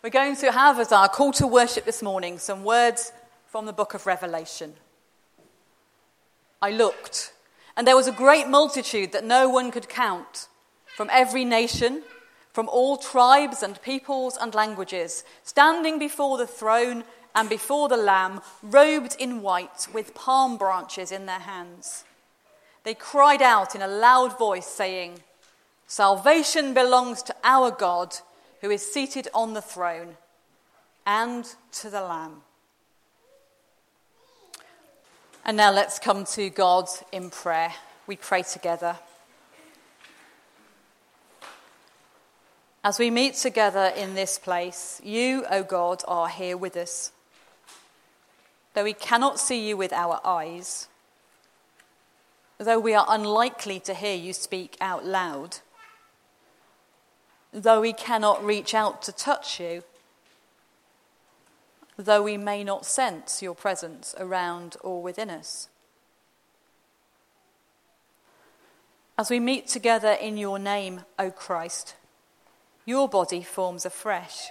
We're going to have as our call to worship this morning some words from the book of Revelation. I looked, and there was a great multitude that no one could count from every nation, from all tribes and peoples and languages, standing before the throne and before the Lamb, robed in white, with palm branches in their hands. They cried out in a loud voice, saying, Salvation belongs to our God who is seated on the throne and to the Lamb. And now let's come to God in prayer. We pray together. As we meet together in this place, you, O God, are here with us. Though we cannot see you with our eyes, though we are unlikely to hear you speak out loud, though we cannot reach out to touch you, though we may not sense your presence around or within us. As we meet together in your name, O Christ, your body forms afresh.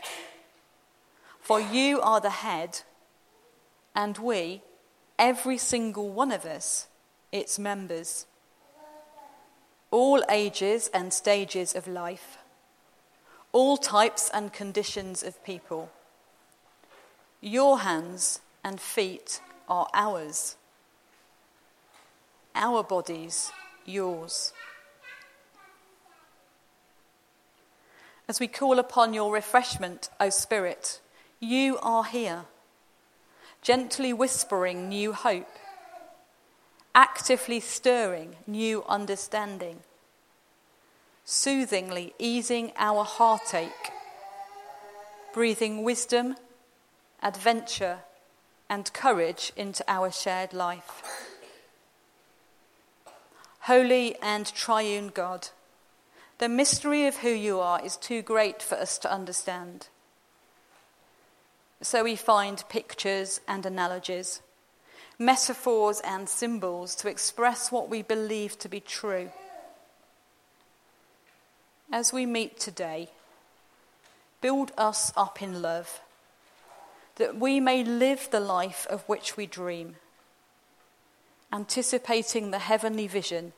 For you are the head, and we, every single one of us, its members. All ages and stages of life all types and conditions of people. Your hands and feet are ours, our bodies, yours. As we call upon your refreshment, O Spirit, you are here, gently whispering new hope, actively stirring new understanding soothingly easing our heartache, breathing wisdom, adventure, and courage into our shared life. Holy and triune God, the mystery of who you are is too great for us to understand. So we find pictures and analogies, metaphors and symbols to express what we believe to be true as we meet today, build us up in love, that we may live the life of which we dream, anticipating the heavenly vision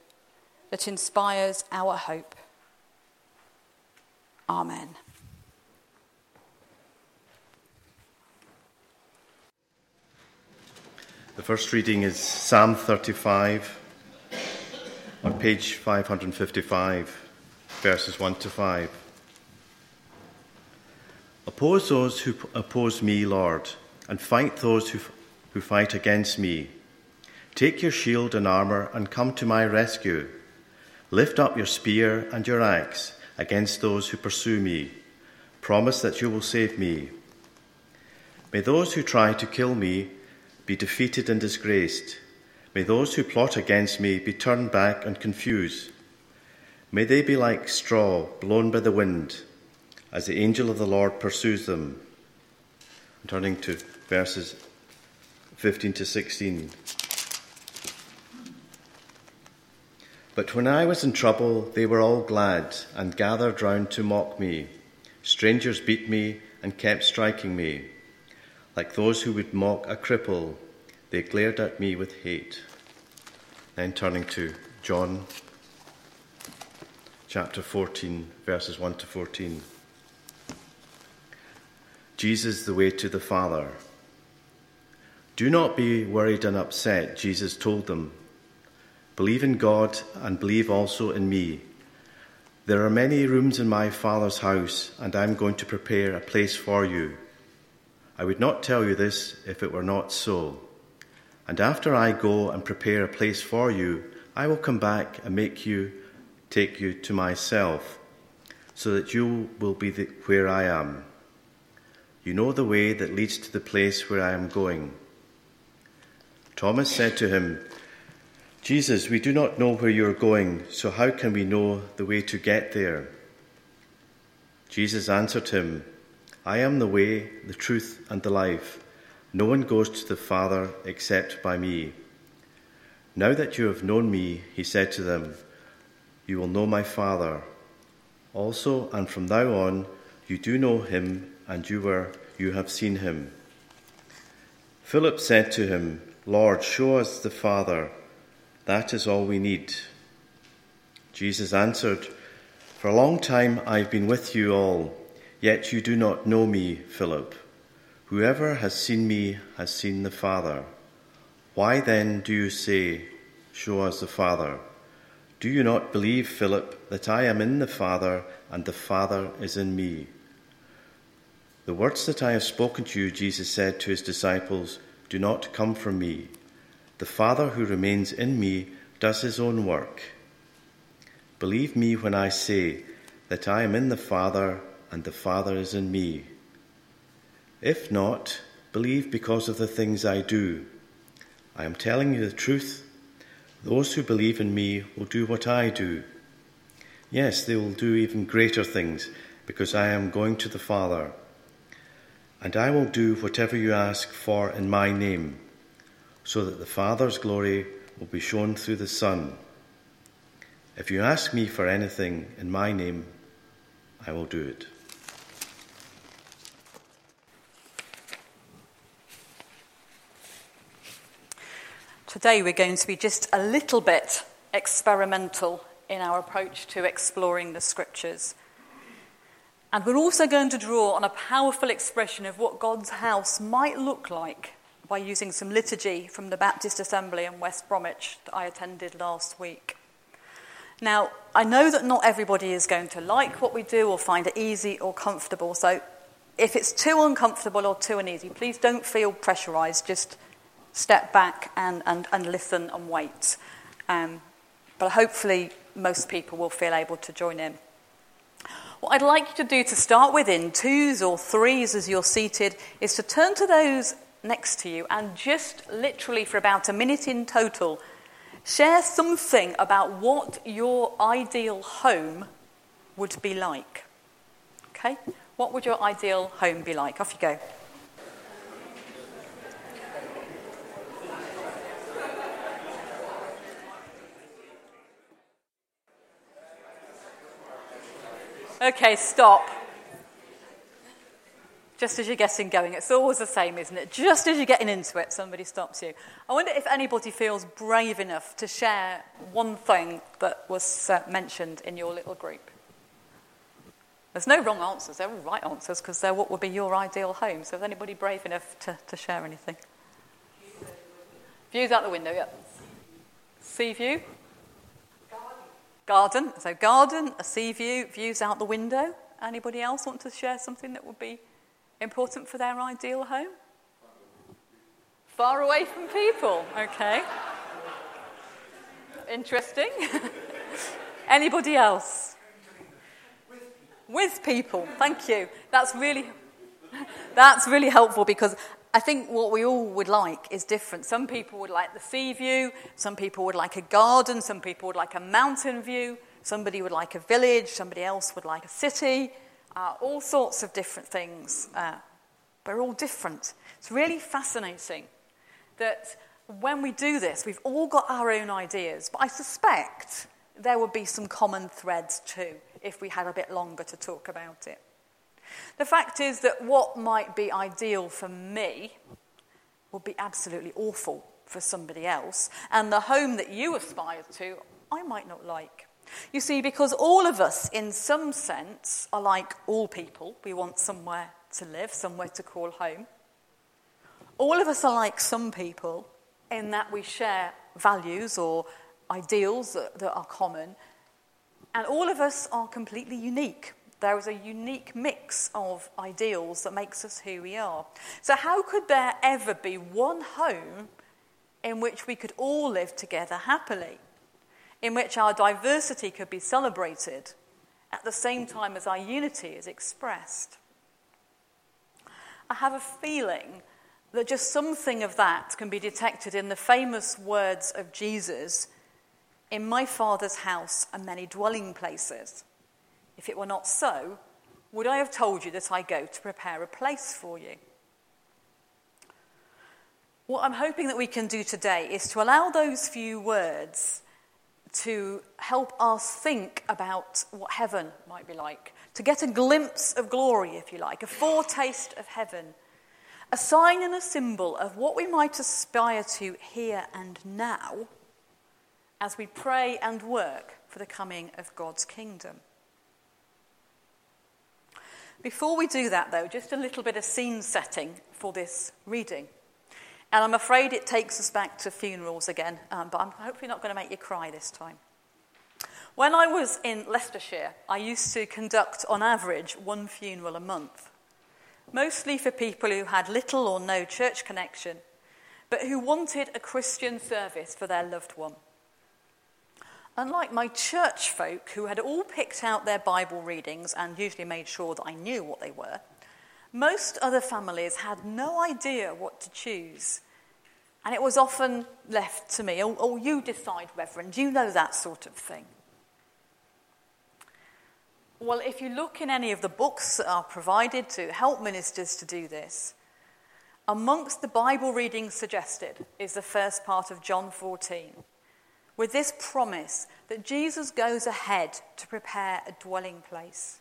that inspires our hope. Amen. The first reading is Psalm 35 on page 555 verses 1 to 5. Oppose those who oppose me, Lord, and fight those who, who fight against me. Take your shield and armour and come to my rescue. Lift up your spear and your axe against those who pursue me. Promise that you will save me. May those who try to kill me be defeated and disgraced. May those who plot against me be turned back and confused. May they be like straw blown by the wind as the angel of the Lord pursues them. I'm turning to verses 15 to 16. But when I was in trouble, they were all glad and gathered round to mock me. Strangers beat me and kept striking me. Like those who would mock a cripple, they glared at me with hate. Then turning to John chapter 14, verses 1 to 14. Jesus, the way to the Father. Do not be worried and upset, Jesus told them. Believe in God and believe also in me. There are many rooms in my Father's house, and I am going to prepare a place for you. I would not tell you this if it were not so. And after I go and prepare a place for you, I will come back and make you take you to myself, so that you will be the, where I am. You know the way that leads to the place where I am going. Thomas said to him, Jesus, we do not know where you are going, so how can we know the way to get there? Jesus answered him, I am the way, the truth, and the life. No one goes to the Father except by me. Now that you have known me, he said to them, you will know my Father. Also, and from now on, you do know him and you, were, you have seen him. Philip said to him, Lord, show us the Father. That is all we need. Jesus answered, For a long time I've been with you all, yet you do not know me, Philip. Whoever has seen me has seen the Father. Why then do you say, Show us the Father? Do you not believe, Philip, that I am in the Father and the Father is in me? The words that I have spoken to you, Jesus said to his disciples, do not come from me. The Father who remains in me does his own work. Believe me when I say that I am in the Father and the Father is in me. If not, believe because of the things I do. I am telling you the truth. Those who believe in me will do what I do. Yes, they will do even greater things because I am going to the Father. And I will do whatever you ask for in my name, so that the Father's glory will be shown through the Son. If you ask me for anything in my name, I will do it. Today we're going to be just a little bit experimental in our approach to exploring the scriptures. And we're also going to draw on a powerful expression of what God's house might look like by using some liturgy from the Baptist Assembly in West Bromwich that I attended last week. Now, I know that not everybody is going to like what we do or find it easy or comfortable, so if it's too uncomfortable or too uneasy, please don't feel pressurized. Just step back and, and, and listen and wait. Um, but hopefully, most people will feel able to join in. What I'd like you to do to start with in twos or threes as you're seated is to turn to those next to you and just literally for about a minute in total Share something about what your ideal home would be like. Okay? What would your ideal home be like? Off you go. Okay, stop just as you're getting going. It's always the same, isn't it? Just as you're getting into it, somebody stops you. I wonder if anybody feels brave enough to share one thing that was uh, mentioned in your little group. There's no wrong answers, they're all right answers because they're what would be your ideal home. So, is anybody brave enough to, to share anything? Views out the window, yeah. Sea view? Garden. So, garden, a sea view, views out the window. Anybody else want to share something that would be Important for their ideal home? Far away from people, okay. Interesting. Anybody else? With people, thank you. That's really, that's really helpful because I think what we all would like is different. Some people would like the sea view, some people would like a garden, some people would like a mountain view, somebody would like a village, somebody else would like a city uh, all sorts of different things. Uh, we're all different. It's really fascinating that when we do this, we've all got our own ideas, but I suspect there would be some common threads too if we had a bit longer to talk about it. The fact is that what might be ideal for me would be absolutely awful for somebody else, and the home that you aspire to, I might not like. You see, because all of us, in some sense, are like all people. We want somewhere to live, somewhere to call home. All of us are like some people in that we share values or ideals that, that are common. And all of us are completely unique. There is a unique mix of ideals that makes us who we are. So, how could there ever be one home in which we could all live together happily? in which our diversity could be celebrated at the same time as our unity is expressed. I have a feeling that just something of that can be detected in the famous words of Jesus In my Father's house are many dwelling places. If it were not so, would I have told you that I go to prepare a place for you? What I'm hoping that we can do today is to allow those few words to help us think about what heaven might be like, to get a glimpse of glory, if you like, a foretaste of heaven, a sign and a symbol of what we might aspire to here and now as we pray and work for the coming of God's kingdom. Before we do that, though, just a little bit of scene setting for this reading. And I'm afraid it takes us back to funerals again, um, but I'm hopefully not going to make you cry this time. When I was in Leicestershire, I used to conduct, on average, one funeral a month, mostly for people who had little or no church connection, but who wanted a Christian service for their loved one. Unlike my church folk, who had all picked out their Bible readings and usually made sure that I knew what they were, most other families had no idea what to choose. And it was often left to me, oh, oh, you decide, Reverend, you know that sort of thing. Well, if you look in any of the books that are provided to help ministers to do this, amongst the Bible readings suggested is the first part of John 14 with this promise that Jesus goes ahead to prepare a dwelling place.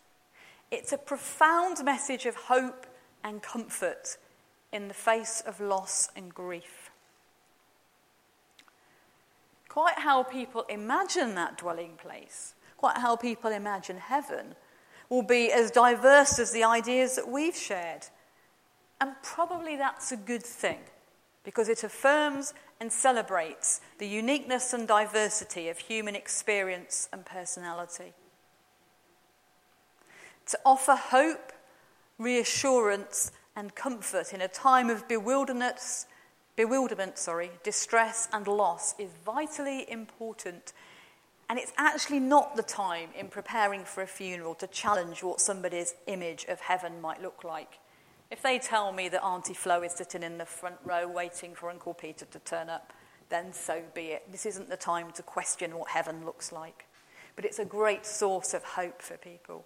It's a profound message of hope and comfort in the face of loss and grief. Quite how people imagine that dwelling place, quite how people imagine heaven, will be as diverse as the ideas that we've shared. And probably that's a good thing because it affirms and celebrates the uniqueness and diversity of human experience and personality. To offer hope, reassurance, and comfort in a time of bewilderment, bewilderment, sorry, distress and loss is vitally important. And it's actually not the time in preparing for a funeral to challenge what somebody's image of heaven might look like. If they tell me that Auntie Flo is sitting in the front row waiting for Uncle Peter to turn up, then so be it. This isn't the time to question what heaven looks like. But it's a great source of hope for people.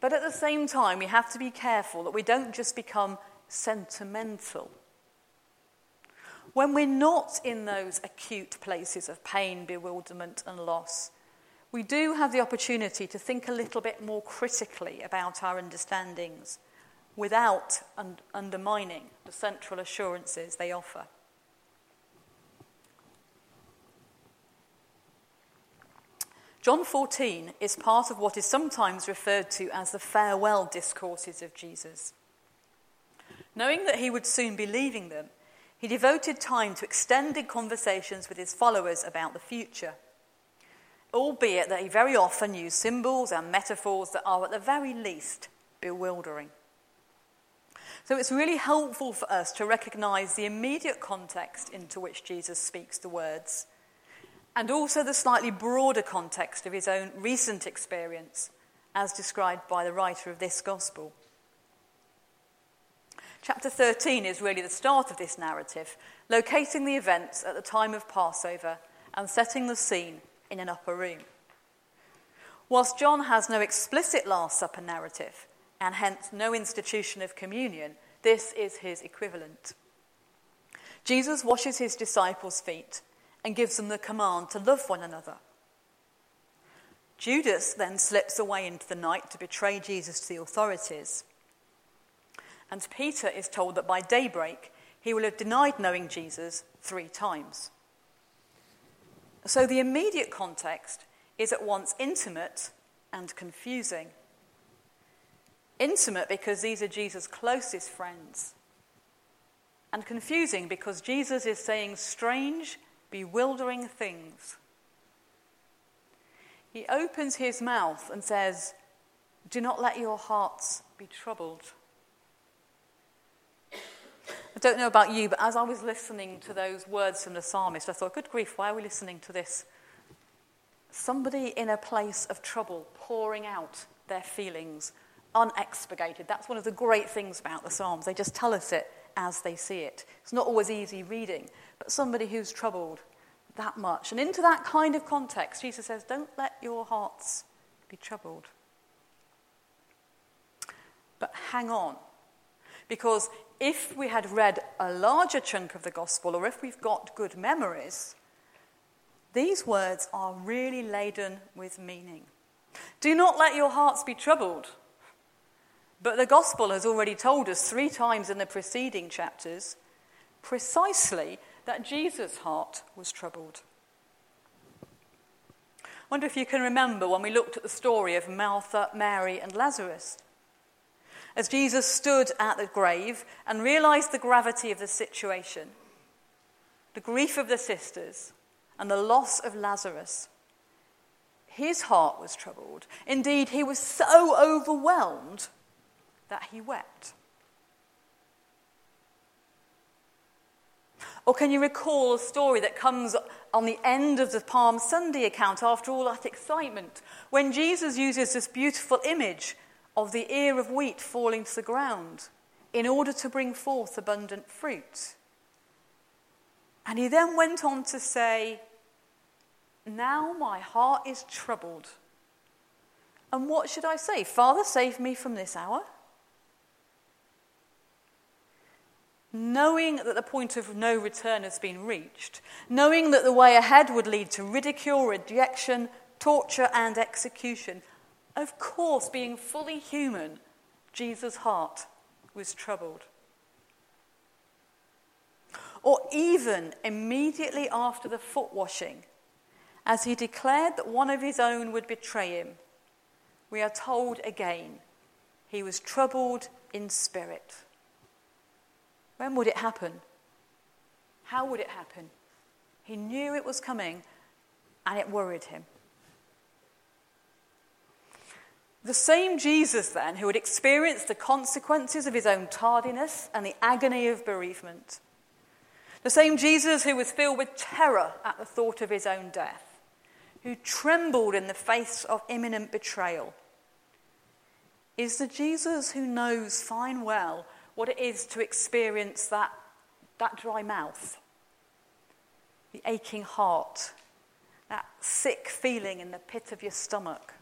But at the same time, we have to be careful that we don't just become sentimental. When we're not in those acute places of pain, bewilderment, and loss, we do have the opportunity to think a little bit more critically about our understandings without un- undermining the central assurances they offer. John 14 is part of what is sometimes referred to as the farewell discourses of Jesus. Knowing that he would soon be leaving them, he devoted time to extended conversations with his followers about the future albeit that he very often used symbols and metaphors that are, at the very least, bewildering. So it's really helpful for us to recognize the immediate context into which Jesus speaks the words, and also the slightly broader context of his own recent experience, as described by the writer of this gospel. Chapter 13 is really the start of this narrative, locating the events at the time of Passover and setting the scene in an upper room. Whilst John has no explicit Last Supper narrative, and hence no institution of communion, this is his equivalent. Jesus washes his disciples' feet and gives them the command to love one another. Judas then slips away into the night to betray Jesus to the authorities. And Peter is told that by daybreak he will have denied knowing Jesus three times. So the immediate context is at once intimate and confusing. Intimate because these are Jesus' closest friends, and confusing because Jesus is saying strange, bewildering things. He opens his mouth and says, Do not let your hearts be troubled. I don't know about you, but as I was listening to those words from the psalmist, I thought, good grief, why are we listening to this? Somebody in a place of trouble pouring out their feelings unexpurgated. That's one of the great things about the Psalms. They just tell us it as they see it. It's not always easy reading, but somebody who's troubled that much. And into that kind of context, Jesus says, Don't let your hearts be troubled. But hang on, because if we had read a larger chunk of the gospel, or if we've got good memories, these words are really laden with meaning. Do not let your hearts be troubled. But the gospel has already told us three times in the preceding chapters precisely that Jesus' heart was troubled. I wonder if you can remember when we looked at the story of Martha, Mary, and Lazarus. As Jesus stood at the grave and realized the gravity of the situation, the grief of the sisters, and the loss of Lazarus, his heart was troubled. Indeed, he was so overwhelmed that he wept. Or can you recall a story that comes on the end of the Palm Sunday account after all that excitement, when Jesus uses this beautiful image of the ear of wheat falling to the ground in order to bring forth abundant fruit? And he then went on to say, Now my heart is troubled. And what should I say? Father, save me from this hour? knowing that the point of no return has been reached, knowing that the way ahead would lead to ridicule, rejection, torture, and execution, of course, being fully human, Jesus' heart was troubled. Or even immediately after the foot washing, as he declared that one of his own would betray him, we are told again he was troubled in spirit. When would it happen? How would it happen? He knew it was coming and it worried him. The same Jesus, then, who had experienced the consequences of his own tardiness and the agony of bereavement. The same Jesus who was filled with terror at the thought of his own death, who trembled in the face of imminent betrayal, is the Jesus who knows fine well what it is to experience that, that dry mouth, the aching heart, that sick feeling in the pit of your stomach,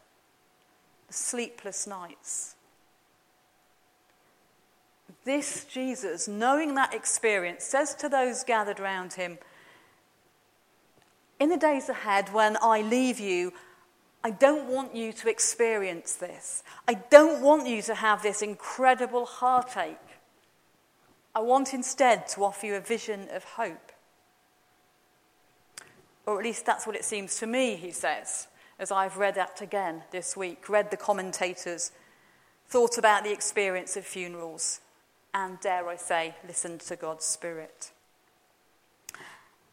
the sleepless nights. This Jesus, knowing that experience, says to those gathered round him, In the days ahead, when I leave you, I don't want you to experience this. I don't want you to have this incredible heartache. I want instead to offer you a vision of hope. Or at least that's what it seems to me, he says, as I've read that again this week, read the commentators, thought about the experience of funerals, and dare I say, listened to God's Spirit.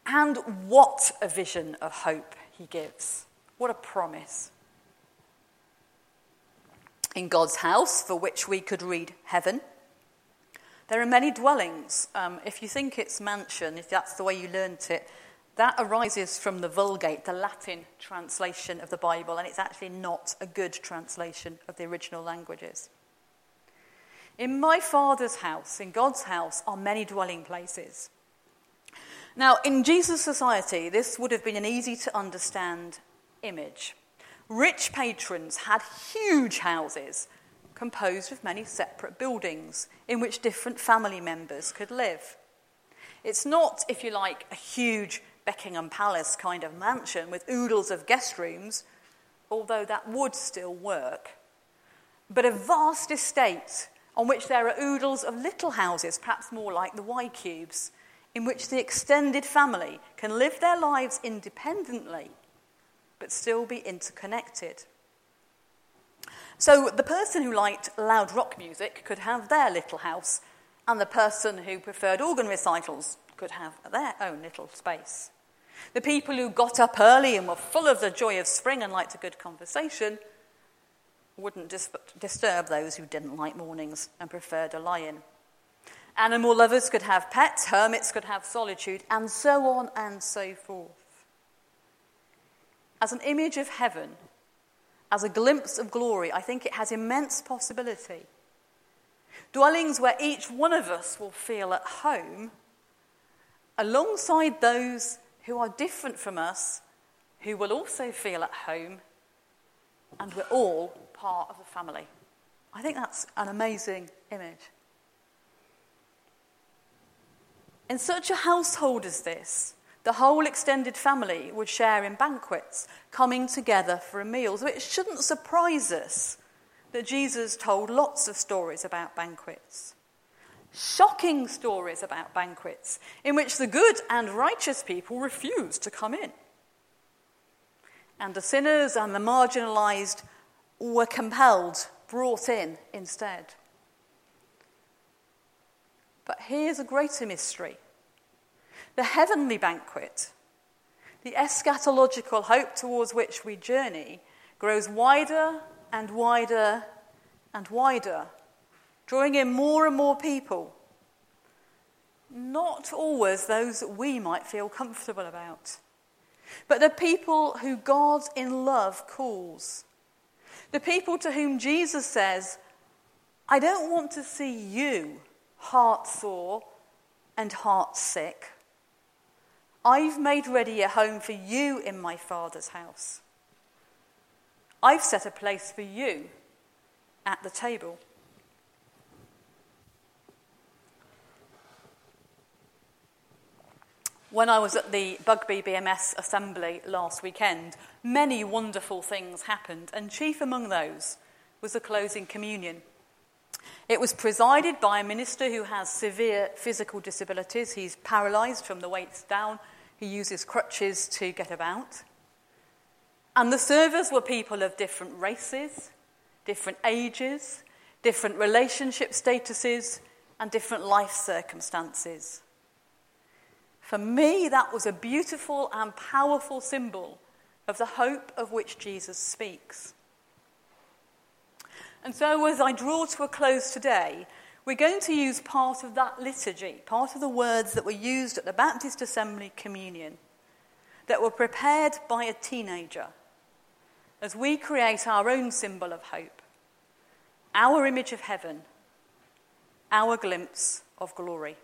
And what a vision of hope he gives. What a promise. In God's house, for which we could read heaven, there are many dwellings. Um, if you think it's mansion, if that's the way you learnt it, that arises from the Vulgate, the Latin translation of the Bible, and it's actually not a good translation of the original languages. In my Father's house, in God's house, are many dwelling places. Now, in Jesus' society, this would have been an easy to understand image. Rich patrons had huge houses composed of many separate buildings in which different family members could live. It's not, if you like, a huge Buckingham Palace kind of mansion with oodles of guest rooms, although that would still work, but a vast estate on which there are oodles of little houses, perhaps more like the Y cubes, in which the extended family can live their lives independently but still be interconnected. So the person who liked loud rock music could have their little house, and the person who preferred organ recitals could have their own little space. The people who got up early and were full of the joy of spring and liked a good conversation wouldn't dis- disturb those who didn't like mornings and preferred a lie in. Animal lovers could have pets, hermits could have solitude, and so on and so forth. As an image of heaven, as a glimpse of glory, I think it has immense possibility. Dwellings where each one of us will feel at home, alongside those who are different from us, who will also feel at home, and we're all part of the family. I think that's an amazing image. In such a household as this, The whole extended family would share in banquets, coming together for a meal. So it shouldn't surprise us that Jesus told lots of stories about banquets. Shocking stories about banquets in which the good and righteous people refused to come in. And the sinners and the marginalized were compelled, brought in instead. But here's a greater mystery the heavenly banquet, the eschatological hope towards which we journey, grows wider and wider and wider, drawing in more and more people. Not always those that we might feel comfortable about, but the people who God in love calls. The people to whom Jesus says, I don't want to see you heart sore and heart sick. I've made ready a home for you in my Father's house. I've set a place for you at the table. When I was at the Bugby BMS assembly last weekend, many wonderful things happened, and chief among those was the closing communion. It was presided by a minister who has severe physical disabilities. He's paralysed from the waist down he uses crutches to get about. And the servers were people of different races, different ages, different relationship statuses, and different life circumstances. For me, that was a beautiful and powerful symbol of the hope of which Jesus speaks. And so, as I draw to a close today, we're going to use part of that liturgy, part of the words that were used at the Baptist Assembly Communion, that were prepared by a teenager, as we create our own symbol of hope, our image of heaven, our glimpse of glory.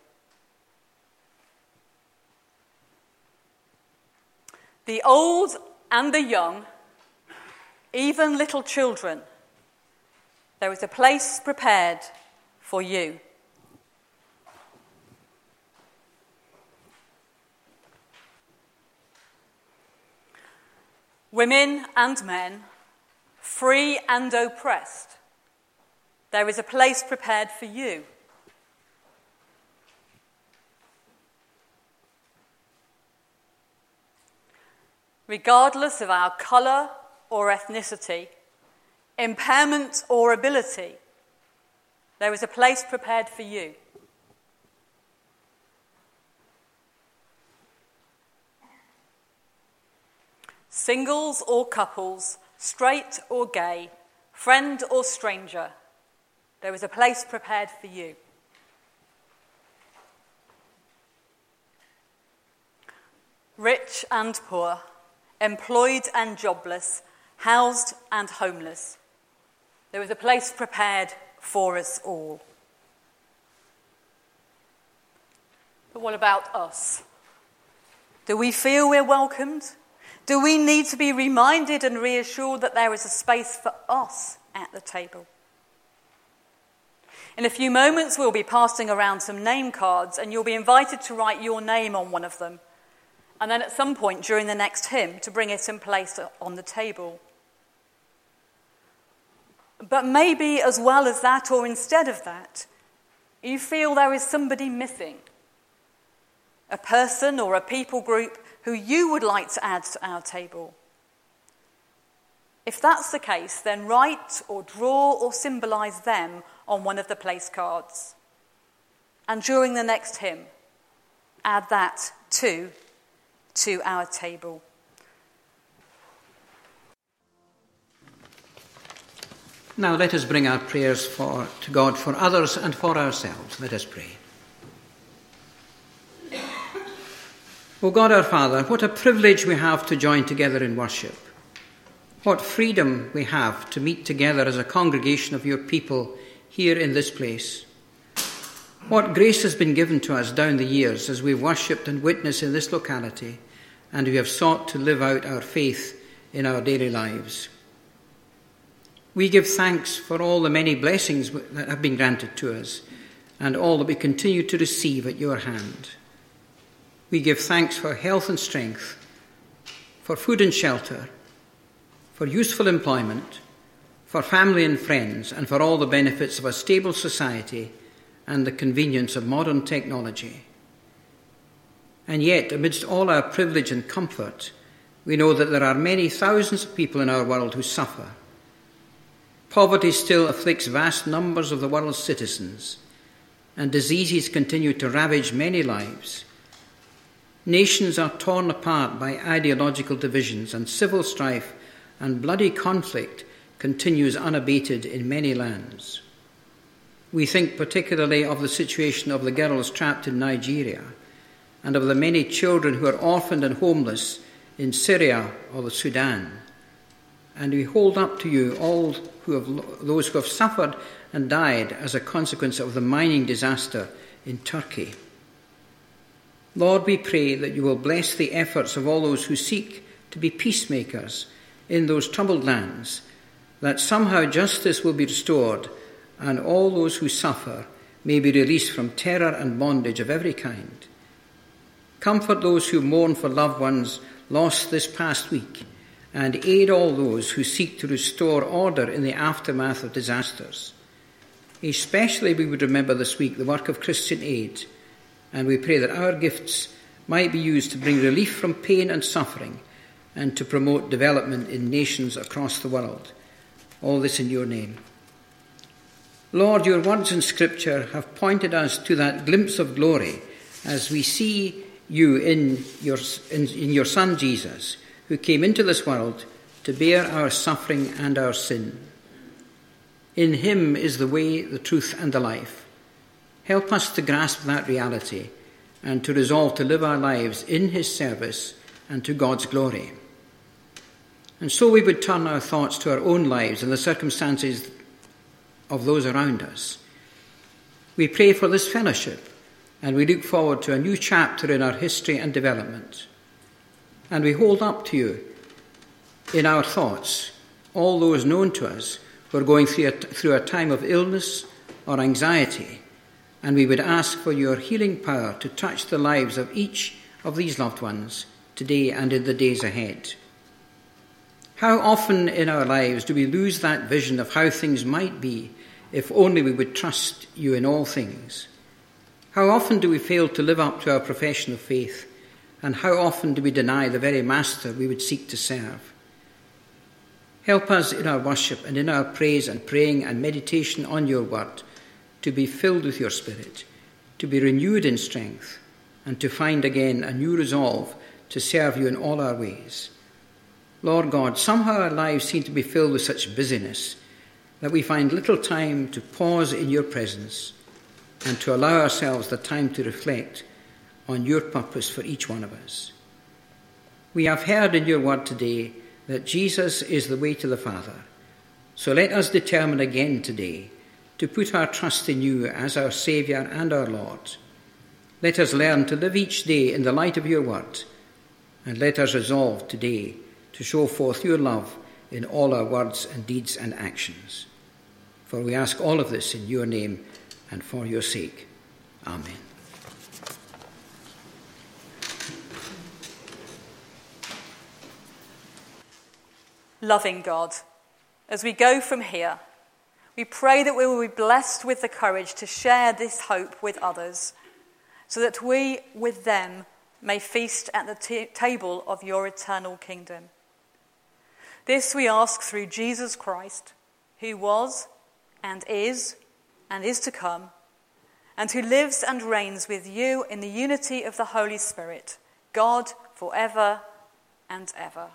The old and the young, even little children, there is a place prepared for you. Women and men, free and oppressed, there is a place prepared for you. Regardless of our colour or ethnicity, impairment or ability, there is a place prepared for you. Singles or couples, straight or gay, friend or stranger, there is a place prepared for you. Rich and poor, employed and jobless, housed and homeless, there is a place prepared for us all. But what about us? Do we feel we're welcomed? Do we need to be reminded and reassured that there is a space for us at the table? In a few moments, we'll be passing around some name cards, and you'll be invited to write your name on one of them. And then at some point during the next hymn, to bring it in place on the table. But maybe as well as that, or instead of that, you feel there is somebody missing. A person or a people group who you would like to add to our table. If that's the case, then write or draw or symbolize them on one of the place cards. And during the next hymn, add that too to our table. Now let us bring our prayers for, to God for others and for ourselves. Let us pray. O God our Father, what a privilege we have to join together in worship. What freedom we have to meet together as a congregation of your people here in this place. What grace has been given to us down the years as we've worshipped and witnessed in this locality, and we have sought to live out our faith in our daily lives. We give thanks for all the many blessings that have been granted to us and all that we continue to receive at your hand. We give thanks for health and strength, for food and shelter, for useful employment, for family and friends, and for all the benefits of a stable society and the convenience of modern technology. And yet, amidst all our privilege and comfort, we know that there are many thousands of people in our world who suffer. Poverty still afflicts vast numbers of the world's citizens, and diseases continue to ravage many lives. Nations are torn apart by ideological divisions, and civil strife and bloody conflict continues unabated in many lands. We think particularly of the situation of the girls trapped in Nigeria and of the many children who are orphaned and homeless in Syria or the Sudan. And we hold up to you all who have, those who have suffered and died as a consequence of the mining disaster in Turkey. Lord, we pray that you will bless the efforts of all those who seek to be peacemakers in those troubled lands, that somehow justice will be restored and all those who suffer may be released from terror and bondage of every kind. Comfort those who mourn for loved ones lost this past week and aid all those who seek to restore order in the aftermath of disasters. Especially, we would remember this week the work of Christian Aid, and we pray that our gifts might be used to bring relief from pain and suffering and to promote development in nations across the world. All this in your name. Lord, your words in Scripture have pointed us to that glimpse of glory as we see you in your, in, in, your Son Jesus, who came into this world to bear our suffering and our sin. In him is the way, the truth, and the life. Help us to grasp that reality and to resolve to live our lives in his service and to God's glory. And so we would turn our thoughts to our own lives and the circumstances of those around us. We pray for this fellowship and we look forward to a new chapter in our history and development. And we hold up to you in our thoughts all those known to us who are going through a, through a time of illness or anxiety. And we would ask for your healing power to touch the lives of each of these loved ones today and in the days ahead. How often in our lives do we lose that vision of how things might be if only we would trust you in all things. How often do we fail to live up to our profession of faith, and how often do we deny the very Master we would seek to serve? Help us in our worship and in our praise and praying and meditation on your word to be filled with your Spirit, to be renewed in strength, and to find again a new resolve to serve you in all our ways. Lord God, somehow our lives seem to be filled with such busyness that we find little time to pause in your presence and to allow ourselves the time to reflect on your purpose for each one of us. We have heard in your word today that Jesus is the way to the Father. So let us determine again today to put our trust in you as our Saviour and our Lord. Let us learn to live each day in the light of your word, and let us resolve today to show forth your love in all our words and deeds and actions. For we ask all of this in your name and for your sake. Amen. Loving God, as we go from here, we pray that we will be blessed with the courage to share this hope with others, so that we, with them, may feast at the t- table of your eternal kingdom. This we ask through Jesus Christ, who was and is and is to come, and who lives and reigns with you in the unity of the Holy Spirit, God forever and ever.